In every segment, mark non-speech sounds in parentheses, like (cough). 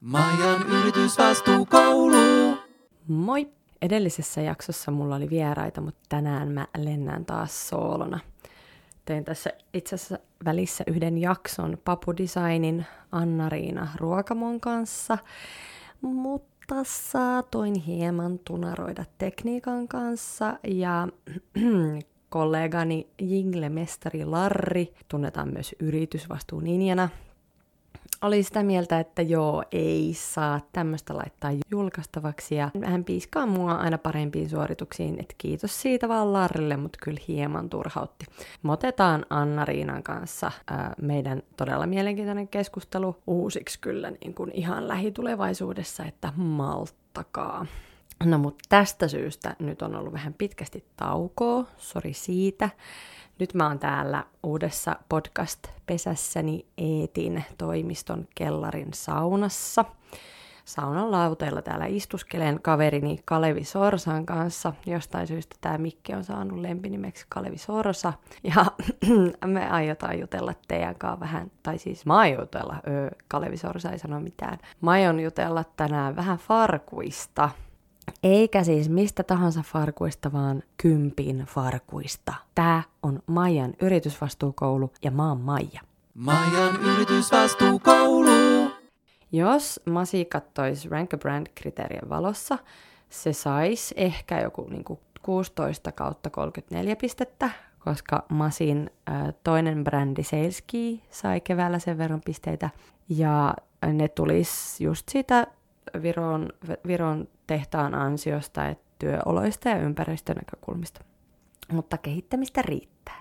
Maijan yritysvastuukoulu. Moi! Edellisessä jaksossa mulla oli vieraita, mutta tänään mä lennän taas soolona. Tein tässä itse asiassa välissä yhden jakson Papudesignin Anna-Riina Ruokamon kanssa, mutta saatoin hieman tunaroida tekniikan kanssa ja (clears throat) kollegani Jingle-mestari Larri, tunnetaan myös yritysvastuuninjana, oli sitä mieltä, että joo, ei saa tämmöistä laittaa julkaistavaksi ja hän piiskaa mua aina parempiin suorituksiin, että kiitos siitä vaan Larrille, mutta kyllä hieman turhautti. Me otetaan Anna-Riinan kanssa ää, meidän todella mielenkiintoinen keskustelu uusiksi kyllä niin kuin ihan lähitulevaisuudessa, että malttakaa. No mutta tästä syystä nyt on ollut vähän pitkästi taukoa, sori siitä. Nyt mä oon täällä uudessa podcast-pesässäni Eetin toimiston kellarin saunassa. Saunan lauteella täällä istuskelen kaverini Kalevi Sorsan kanssa. Jostain syystä tämä Mikke on saanut lempinimeksi Kalevi Sorsa. Ja (clears throat) me aiotaan jutella teidän kanssa vähän, tai siis mä aion jutella, öö, Kalevi Sorsa ei sano mitään. Mä aion jutella tänään vähän farkuista. Eikä siis mistä tahansa farkuista, vaan kympin farkuista. Tää on Maijan yritysvastuukoulu ja mä oon Maija. Maijan yritysvastuukoulu. Jos Masi kattoisi Rank Brand-kriteerien valossa, se saisi ehkä joku niinku 16 kautta 34 pistettä, koska Masin äh, toinen brändi Saleski sai keväällä sen verran pisteitä. Ja ne tulisi just siitä Viron, Viron tehtaan ansiosta, että työoloista ja ympäristön näkökulmista. Mutta kehittämistä riittää.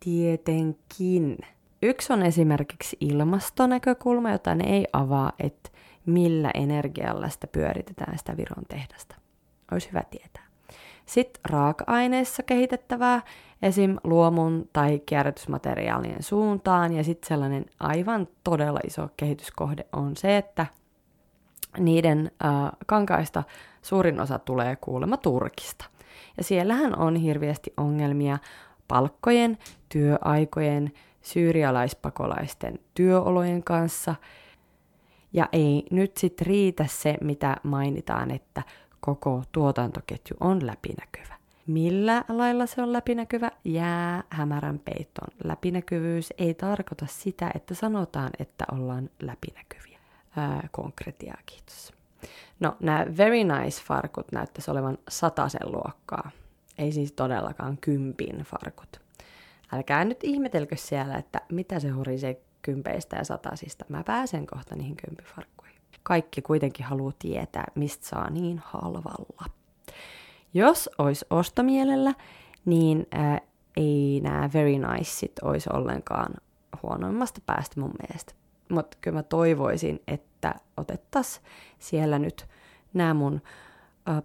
Tietenkin. Yksi on esimerkiksi ilmastonäkökulma, jota ne ei avaa, että millä energialla sitä pyöritetään sitä Viron tehdasta. Olisi hyvä tietää. Sitten raaka-aineissa kehitettävää, esim. luomun tai kierrätysmateriaalien suuntaan. Ja sitten sellainen aivan todella iso kehityskohde on se, että niiden äh, kankaista suurin osa tulee kuulemma Turkista. Ja siellähän on hirveästi ongelmia palkkojen, työaikojen, syyrialaispakolaisten työolojen kanssa. Ja ei nyt sitten riitä se, mitä mainitaan, että koko tuotantoketju on läpinäkyvä. Millä lailla se on läpinäkyvä, jää hämärän peiton. Läpinäkyvyys ei tarkoita sitä, että sanotaan, että ollaan läpinäkyviä. Konkretiaa, kiitos. No, nämä very nice farkut näyttäisi olevan sataisen luokkaa. Ei siis todellakaan kympin farkut. Älkää nyt ihmetelkö siellä, että mitä se horisee kympeistä ja satasista. Mä pääsen kohta niihin kympifarkkuihin. Kaikki kuitenkin haluaa tietää, mistä saa niin halvalla. Jos olisi ostomielellä, niin ää, ei nämä very niceit olisi ollenkaan huonoimmasta päästä mun mielestä. Mutta kyllä mä toivoisin, että otettaisiin siellä nyt nämä mun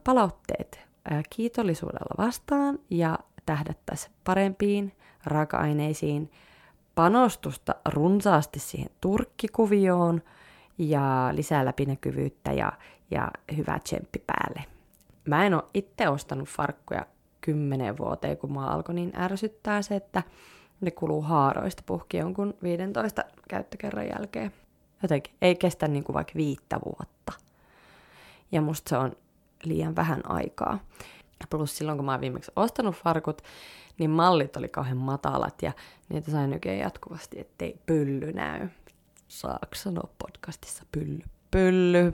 palautteet kiitollisuudella vastaan ja tähdättäisiin parempiin raaka-aineisiin, panostusta runsaasti siihen turkkikuvioon ja lisää läpinäkyvyyttä ja, ja hyvää tsemppi päälle. Mä en ole itse ostanut farkkuja kymmenen vuoteen, kun mä alkoi niin ärsyttää se, että ne kuluu haaroista puhki jonkun 15 käyttökerran jälkeen. Jotenkin ei kestä niin kuin vaikka viittä vuotta. Ja musta se on liian vähän aikaa. Plus silloin, kun mä oon viimeksi ostanut farkut, niin mallit oli kauhean matalat ja niitä sai nykyään jatkuvasti, ettei pylly näy. Saaks sanoa podcastissa pylly? Pylly.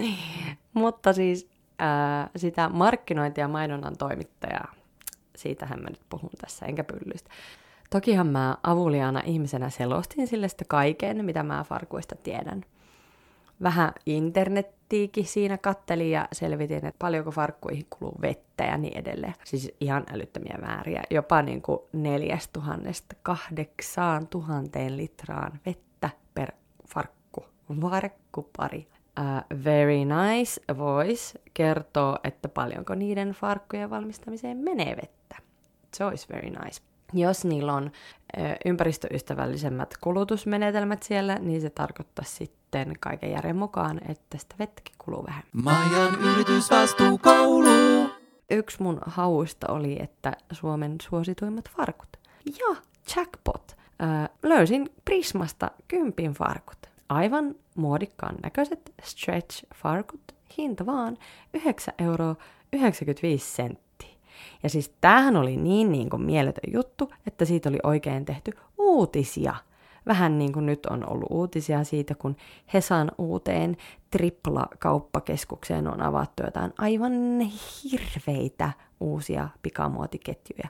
(laughs) Mutta siis ää, sitä markkinointia ja mainonnan toimittajaa, siitähän mä nyt puhun tässä, enkä pyllystä. Tokihan mä avuliaana ihmisenä selostin sille sitä kaiken, mitä mä farkuista tiedän. Vähän internettiikin siinä kattelin ja selvitin, että paljonko farkkuihin kuluu vettä ja niin edelleen. Siis ihan älyttömiä määriä, jopa niin kuin neljästä tuhannesta kahdeksaan tuhanteen litraan vettä per farkku. Farkkupari. Uh, very nice voice kertoo, että paljonko niiden farkkujen valmistamiseen menee vettä. Se olisi very nice. Jos niillä on ympäristöystävällisemmät kulutusmenetelmät siellä, niin se tarkoittaa sitten kaiken järjen mukaan, että sitä vettäkin kuluu vähän. Maijan yritysvastuukoulu. Yksi mun hauista oli, että Suomen suosituimmat farkut. Ja jackpot! Ö, löysin Prismasta kympin farkut. Aivan muodikkaan näköiset stretch-farkut, hinta vaan 9 euroa 95 senttiä. Ja siis tämähän oli niin, niin kuin mieletön juttu, että siitä oli oikein tehty uutisia. Vähän niin kuin nyt on ollut uutisia siitä, kun Hesan uuteen tripla-kauppakeskukseen on avattu jotain aivan hirveitä uusia pikamuotiketjuja.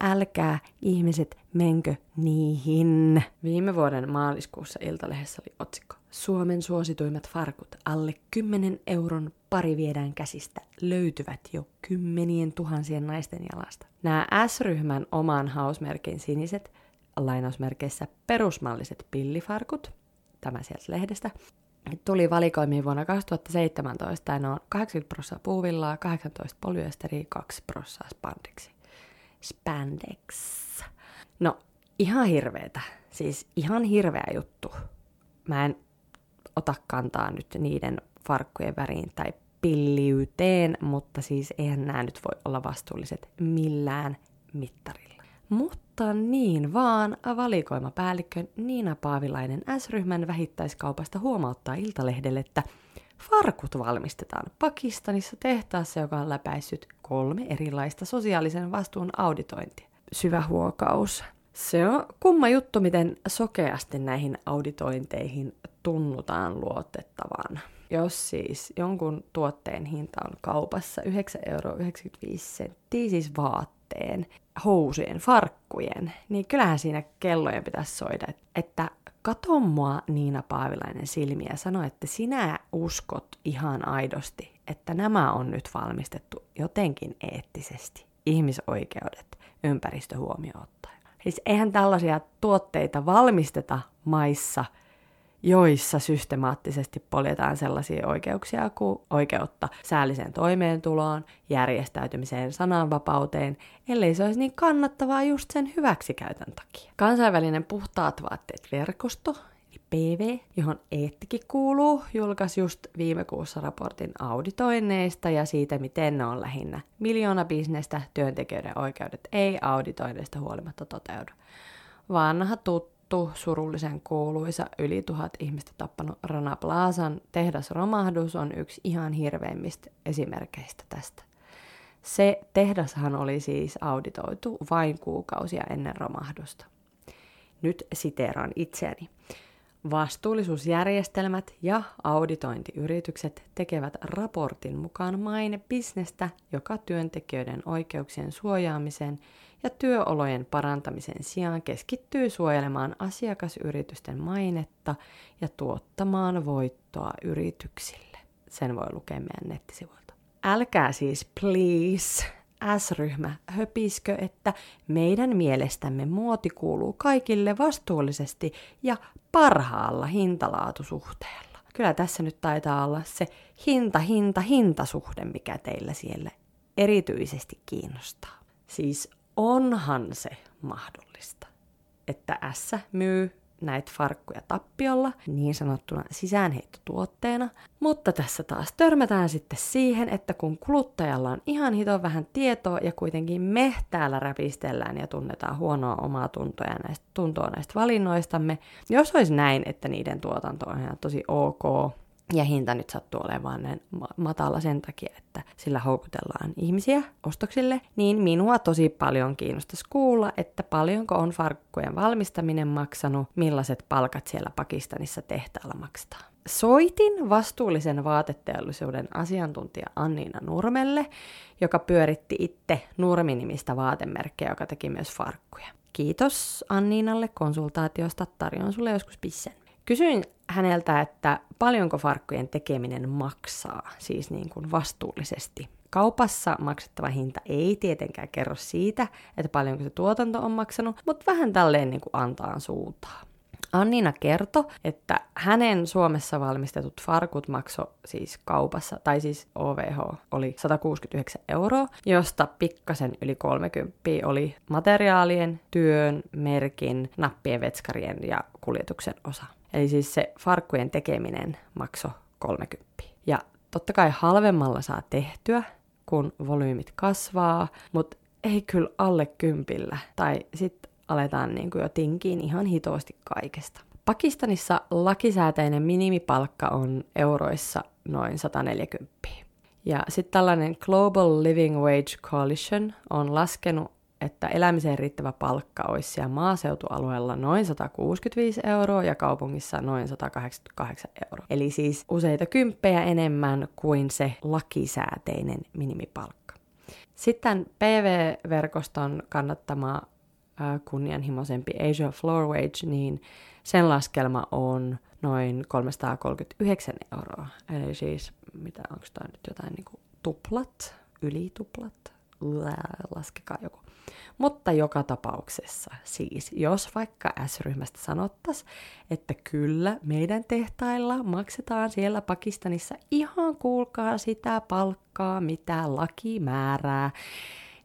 Älkää ihmiset menkö niihin. Viime vuoden maaliskuussa Iltalehdessä oli otsikko. Suomen suosituimmat farkut alle 10 euron pari viedään käsistä löytyvät jo kymmenien tuhansien naisten jalasta. Nämä S-ryhmän oman hausmerkin siniset, lainausmerkeissä perusmalliset pillifarkut, tämä sieltä lehdestä, tuli valikoimiin vuonna 2017 ja ne on 80 prosenttia puuvillaa, 18 polyesteriä, 2 prosenttia spandexi. Spandex. No, ihan hirveetä. Siis ihan hirveä juttu. Mä en ota kantaa nyt niiden farkkujen väriin tai pilliyteen, mutta siis eihän nämä nyt voi olla vastuulliset millään mittarilla. Mutta niin vaan valikoimapäällikkö Niina Paavilainen S-ryhmän vähittäiskaupasta huomauttaa Iltalehdelle, että farkut valmistetaan Pakistanissa tehtaassa, joka on läpäissyt kolme erilaista sosiaalisen vastuun auditointia. Syvä huokaus. Se on kumma juttu, miten sokeasti näihin auditointeihin tunnutaan luotettavan. Jos siis jonkun tuotteen hinta on kaupassa 9,95 euroa, siis vaatteen, housujen, farkkujen, niin kyllähän siinä kellojen pitäisi soida, että kato mua Niina Paavilainen silmiä ja sano, että sinä uskot ihan aidosti, että nämä on nyt valmistettu jotenkin eettisesti. Ihmisoikeudet, ympäristö huomioon ottaen. Siis eihän tällaisia tuotteita valmisteta maissa – joissa systemaattisesti poljetaan sellaisia oikeuksia kuin oikeutta säälliseen toimeentuloon, järjestäytymiseen, sananvapauteen, ellei se olisi niin kannattavaa just sen hyväksikäytön takia. Kansainvälinen puhtaat vaatteet verkosto, PV, johon Eettikin kuuluu, julkaisi just viime kuussa raportin auditoinneista ja siitä, miten ne on lähinnä miljoona bisnestä, työntekijöiden oikeudet ei auditoinneista huolimatta toteudu. Vanha tuttu tuttu, surullisen kuuluisa, yli tuhat ihmistä tappanut Rana Plazan tehdasromahdus on yksi ihan hirveimmistä esimerkkeistä tästä. Se tehdashan oli siis auditoitu vain kuukausia ennen romahdusta. Nyt siteeraan itseäni. Vastuullisuusjärjestelmät ja auditointiyritykset tekevät raportin mukaan maine bisnestä, joka työntekijöiden oikeuksien suojaamiseen ja työolojen parantamisen sijaan keskittyy suojelemaan asiakasyritysten mainetta ja tuottamaan voittoa yrityksille. Sen voi lukea meidän nettisivuilta. Älkää siis please S-ryhmä höpiskö, että meidän mielestämme muoti kuuluu kaikille vastuullisesti ja parhaalla hintalaatusuhteella. Kyllä tässä nyt taitaa olla se hinta-hinta-hintasuhde, mikä teillä siellä erityisesti kiinnostaa. Siis onhan se mahdollista, että S myy näitä farkkuja tappiolla, niin sanottuna sisäänheittotuotteena. Mutta tässä taas törmätään sitten siihen, että kun kuluttajalla on ihan hito vähän tietoa ja kuitenkin me täällä räpistellään ja tunnetaan huonoa omaa tuntoa näistä, tuntoa näistä valinnoistamme, jos olisi näin, että niiden tuotanto on ihan tosi ok, ja hinta nyt sattuu olemaan näin matala sen takia, että sillä houkutellaan ihmisiä ostoksille, niin minua tosi paljon kiinnostaisi kuulla, että paljonko on farkkujen valmistaminen maksanut, millaiset palkat siellä Pakistanissa tehtaalla maksaa. Soitin vastuullisen vaateteollisuuden asiantuntija Anniina Nurmelle, joka pyöritti itse Nurmi-nimistä vaatemerkkiä, joka teki myös farkkuja. Kiitos Anniinalle konsultaatiosta, tarjoan sulle joskus pissen. Kysyin häneltä, että paljonko farkkujen tekeminen maksaa, siis niin kuin vastuullisesti. Kaupassa maksettava hinta ei tietenkään kerro siitä, että paljonko se tuotanto on maksanut, mutta vähän tälleen niin kuin antaa suuntaa. Annina kertoi, että hänen Suomessa valmistetut farkut makso siis kaupassa, tai siis OVH oli 169 euroa, josta pikkasen yli 30 oli materiaalien, työn, merkin, nappien, vetskarien ja kuljetuksen osa. Eli siis se farkkujen tekeminen makso 30. Ja totta kai halvemmalla saa tehtyä, kun volyymit kasvaa, mutta ei kyllä alle kympillä. Tai sitten aletaan niin kuin jo tinkiin ihan hitoasti kaikesta. Pakistanissa lakisääteinen minimipalkka on euroissa noin 140. Ja sitten tällainen Global Living Wage Coalition on laskenut, että elämiseen riittävä palkka olisi siellä maaseutualueella noin 165 euroa ja kaupungissa noin 188 euroa. Eli siis useita kymppejä enemmän kuin se lakisääteinen minimipalkka. Sitten PV-verkoston kannattama kunnianhimoisempi Asia Floor Wage, niin sen laskelma on noin 339 euroa. Eli siis, mitä onko tämä nyt jotain niin kuin tuplat, ylituplat, laskekaa joku. Mutta joka tapauksessa siis, jos vaikka S-ryhmästä sanottaisiin, että kyllä meidän tehtailla maksetaan siellä Pakistanissa ihan kuulkaa sitä palkkaa, mitä laki määrää,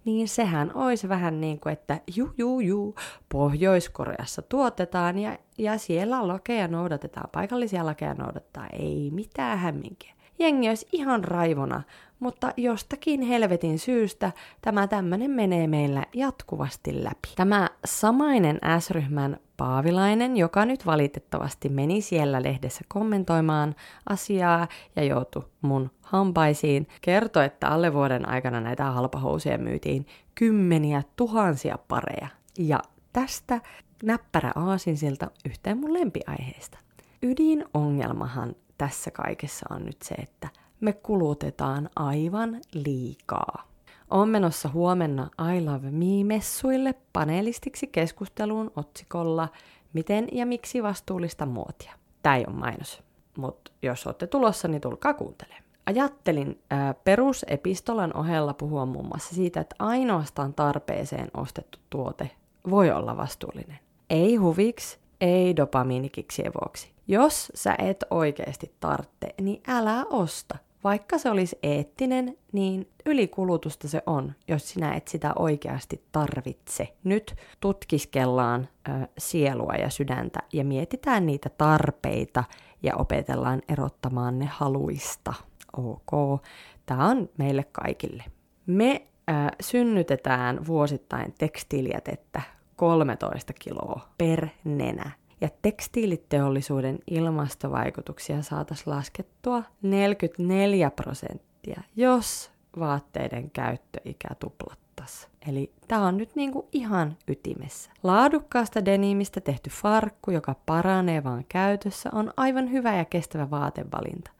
niin sehän olisi vähän niin kuin, että ju, ju, ju, Pohjois-Koreassa tuotetaan ja, ja siellä lakeja noudatetaan, paikallisia lakeja noudatetaan, ei mitään hämminkiä. Jengi olisi ihan raivona, mutta jostakin helvetin syystä tämä tämmönen menee meillä jatkuvasti läpi. Tämä samainen S-ryhmän Paavilainen, joka nyt valitettavasti meni siellä lehdessä kommentoimaan asiaa ja joutui mun hampaisiin, kertoi, että alle vuoden aikana näitä halpahousuja myytiin kymmeniä tuhansia pareja. Ja tästä näppärä aasinsilta yhteen mun lempiaiheesta. Ydinongelmahan tässä kaikessa on nyt se, että me kulutetaan aivan liikaa. Olen menossa huomenna I Love Me-messuille panelistiksi keskusteluun otsikolla Miten ja miksi vastuullista muotia. Tämä ei ole mainos, mutta jos olette tulossa, niin tulkaa kuuntelemaan. Ajattelin ää, perusepistolan ohella puhua muun muassa siitä, että ainoastaan tarpeeseen ostettu tuote voi olla vastuullinen. Ei huviksi, ei dopamiinikiksien vuoksi. Jos sä et oikeasti tartte, niin älä osta. Vaikka se olisi eettinen, niin ylikulutusta se on, jos sinä et sitä oikeasti tarvitse. Nyt tutkiskellaan ö, sielua ja sydäntä ja mietitään niitä tarpeita ja opetellaan erottamaan ne haluista. Ok, tämä on meille kaikille. Me ö, synnytetään vuosittain tekstiilijätettä 13 kiloa per nenä ja tekstiiliteollisuuden ilmastovaikutuksia saataisiin laskettua 44 prosenttia, jos vaatteiden käyttöikä tuplattaisiin. Eli tämä on nyt niinku ihan ytimessä. Laadukkaasta denimistä tehty farkku, joka paranee vaan käytössä, on aivan hyvä ja kestävä vaatevalinta.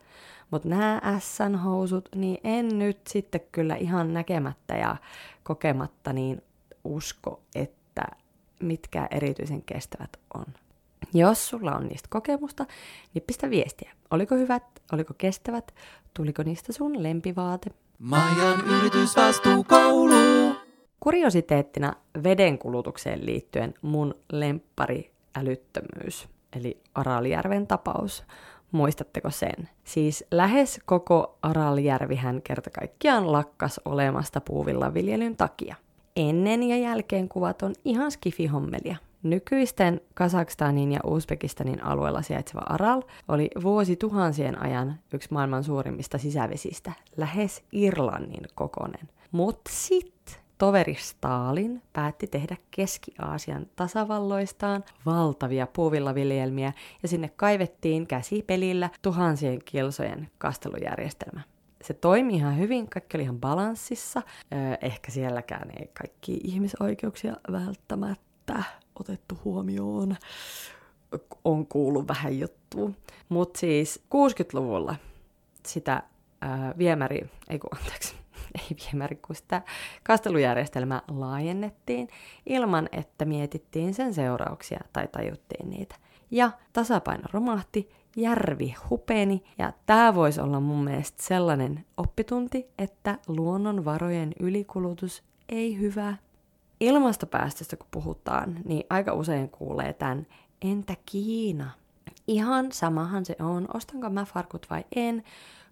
Mutta nämä S-housut, niin en nyt sitten kyllä ihan näkemättä ja kokematta niin usko, että mitkä erityisen kestävät on. Jos sulla on niistä kokemusta, niin pistä viestiä. Oliko hyvät, oliko kestävät, tuliko niistä sun lempivaate? Majan yritysvastuukoulu. Kuriositeettina veden kulutukseen liittyen mun lemppari älyttömyys, eli Araljärven tapaus. Muistatteko sen? Siis lähes koko Araljärvihän kerta kaikkiaan lakkas olemasta puuvillaviljelyn takia. Ennen ja jälkeen kuvat on ihan skifihommelia. Nykyisten Kazakstanin ja Uzbekistanin alueella sijaitseva Aral oli vuosituhansien ajan yksi maailman suurimmista sisävesistä, lähes Irlannin kokonen. Mutta sitten toveri Stalin päätti tehdä Keski-Aasian tasavalloistaan valtavia puuvillaviljelmiä ja sinne kaivettiin käsipelillä tuhansien kilsojen kastelujärjestelmä se toimi ihan hyvin, kaikki oli ihan balanssissa. Ehkä sielläkään ei kaikki ihmisoikeuksia välttämättä otettu huomioon. On kuullut vähän juttua. Mutta siis 60-luvulla sitä ää, viemäri, ei kun anteeksi, (laughs) ei viemäri, kun sitä kastelujärjestelmää laajennettiin ilman, että mietittiin sen seurauksia tai tajuttiin niitä. Ja tasapaino romahti, järvi hupeni, ja tämä voisi olla mun mielestä sellainen oppitunti, että luonnonvarojen ylikulutus ei hyvä ilmastopäästöstä kun puhutaan, niin aika usein kuulee tämän, entä Kiina? Ihan samahan se on, ostanko mä farkut vai en,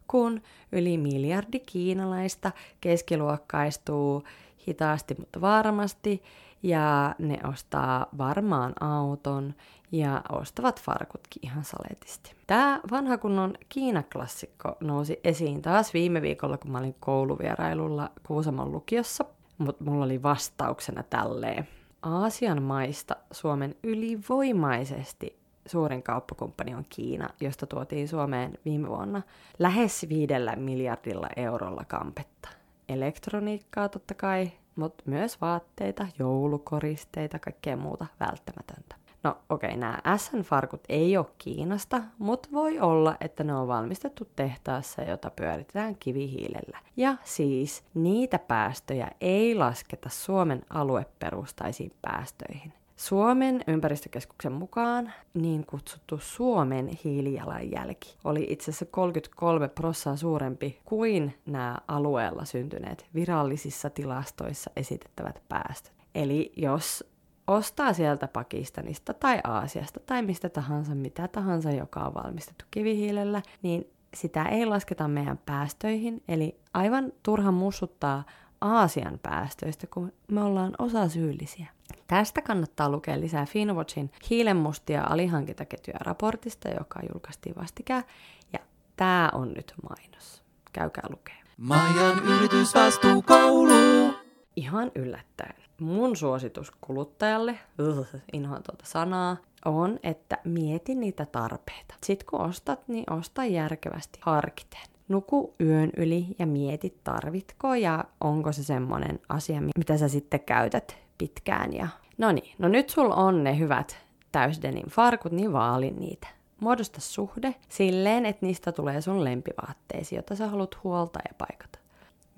kun yli miljardi kiinalaista keskiluokkaistuu hitaasti mutta varmasti ja ne ostaa varmaan auton ja ostavat farkutkin ihan saletisti. Tämä vanha kunnon Kiina-klassikko nousi esiin taas viime viikolla, kun mä olin kouluvierailulla Kuusamon lukiossa – mutta mulla oli vastauksena tälleen. Aasian maista Suomen ylivoimaisesti suurin kauppakumppani on Kiina, josta tuotiin Suomeen viime vuonna lähes viidellä miljardilla eurolla kampetta. Elektroniikkaa totta kai, mutta myös vaatteita, joulukoristeita, kaikkea muuta välttämätöntä. No okei, okay, nämä SN-farkut ei ole Kiinasta, mutta voi olla, että ne on valmistettu tehtaassa, jota pyöritetään kivihiilellä. Ja siis niitä päästöjä ei lasketa Suomen alueperustaisiin päästöihin. Suomen ympäristökeskuksen mukaan niin kutsuttu Suomen hiilijalanjälki oli itse asiassa 33 prosenttia suurempi kuin nämä alueella syntyneet virallisissa tilastoissa esitettävät päästöt. Eli jos ostaa sieltä Pakistanista tai Aasiasta tai mistä tahansa, mitä tahansa, joka on valmistettu kivihiilellä, niin sitä ei lasketa meidän päästöihin. Eli aivan turha mussuttaa Aasian päästöistä, kun me ollaan osa syyllisiä. Tästä kannattaa lukea lisää Finwatchin hiilenmustia alihankintaketjuja raportista, joka julkaistiin vastikään. Ja tämä on nyt mainos. Käykää lukea. Majan yritysvastuukoulu. Ihan yllättäen. Mun suositus kuluttajalle, uh, inhoan tuota sanaa, on, että mieti niitä tarpeita. Sitten kun ostat, niin osta järkevästi harkiten. Nuku yön yli ja mieti tarvitko ja onko se semmoinen asia, mitä sä sitten käytät pitkään. Ja... No niin, no nyt sulla on ne hyvät täysdenin farkut, niin vaali niitä. Muodosta suhde silleen, että niistä tulee sun lempivaatteesi, jota sä haluat huolta ja paikata.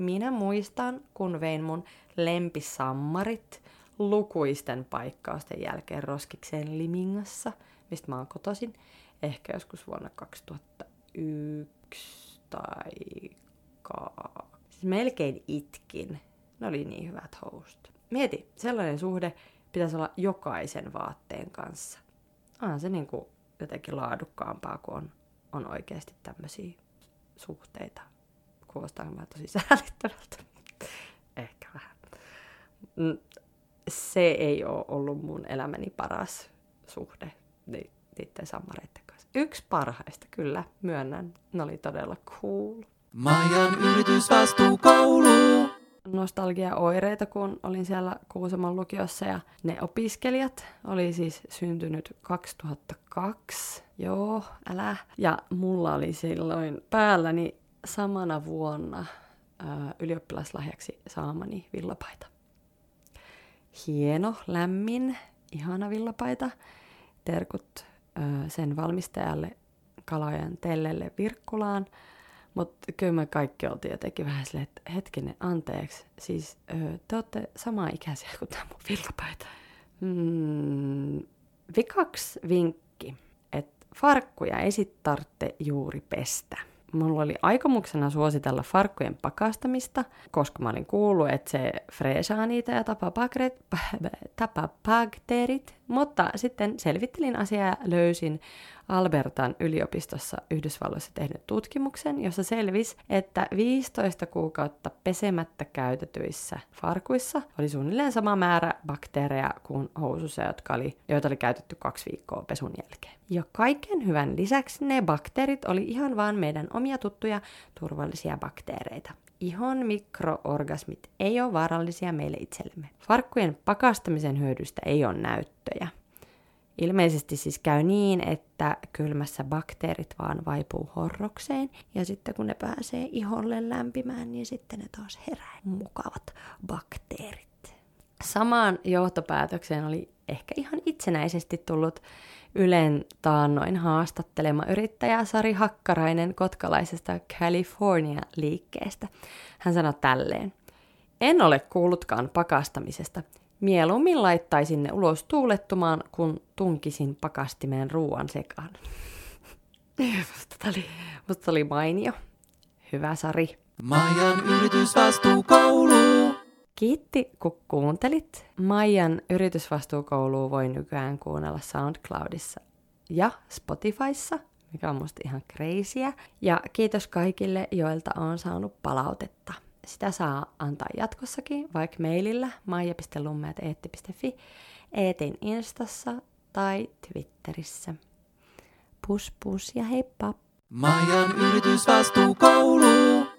Minä muistan, kun vein mun lempisammarit lukuisten paikkausten jälkeen roskikseen Limingassa, mistä mä oon kotoisin, ehkä joskus vuonna 2001 tai. Siis melkein itkin. Ne oli niin hyvät host. Mieti, sellainen suhde pitäisi olla jokaisen vaatteen kanssa. Onhan se niin kuin jotenkin laadukkaampaa, kun on, on oikeasti tämmöisiä suhteita. Kuulostaa mä tosi säälittävältä. Ehkä vähän. Mm, se ei ole ollut mun elämäni paras suhde niiden sammareiden kanssa. Yksi parhaista, kyllä, myönnän. Ne oli todella cool. Majan yritysvastuukoulu. Nostalgia-oireita, kun olin siellä Kuusamon lukiossa ja ne opiskelijat oli siis syntynyt 2002. Joo, älä. Ja mulla oli silloin päälläni samana vuonna ylioppilaslahjaksi saamani villapaita. Hieno, lämmin, ihana villapaita. Terkut sen valmistajalle Kalojen Tellelle Virkkulaan. Mutta kyllä me kaikki oltiin jotenkin vähän silleen, että hetkinen, anteeksi. Siis te olette samaa ikäisiä kuin tämä mun villapaita. Mm, vikaksi vinkki, että farkkuja ei sit tarvitse juuri pestä mulla oli aikomuksena suositella farkkujen pakastamista, koska mä olin kuullut, että se freesaa niitä ja tapaa, bakteerit, tapaa bakteerit. Mutta sitten selvittelin asiaa ja löysin Albertan yliopistossa Yhdysvalloissa tehnyt tutkimuksen, jossa selvisi, että 15 kuukautta pesemättä käytetyissä farkuissa oli suunnilleen sama määrä bakteereja kuin housussa, jotka oli, joita oli käytetty kaksi viikkoa pesun jälkeen. Ja kaiken hyvän lisäksi ne bakteerit oli ihan vaan meidän omia tuttuja turvallisia bakteereita. Ihon mikroorgasmit ei ole vaarallisia meille itsellemme. Farkkujen pakastamisen hyödystä ei ole näyttöjä. Ilmeisesti siis käy niin, että kylmässä bakteerit vaan vaipuu horrokseen ja sitten kun ne pääsee iholle lämpimään, niin sitten ne taas herää mukavat bakteerit. Samaan johtopäätökseen oli ehkä ihan itsenäisesti tullut Ylen taannoin haastattelema yrittäjä Sari Hakkarainen kotkalaisesta California-liikkeestä. Hän sanoi tälleen. En ole kuullutkaan pakastamisesta. Mieluummin laittaisin ne ulos tuulettumaan, kun tunkisin pakastimeen ruoan sekaan. (laughs) musta, oli, musta oli mainio. Hyvä Sari. Majan yritysvastuukoulu. Kiitti, kun kuuntelit. Maijan yritysvastuukoulua voi nykyään kuunnella SoundCloudissa ja Spotifyssa, mikä on musta ihan kreisiä. Ja kiitos kaikille, joilta on saanut palautetta. Sitä saa antaa jatkossakin, vaikka mailillä maija.lummeat.eetti.fi, Eetin Instassa tai Twitterissä. Pus pus ja heippa! Majan yritysvastuukoulu.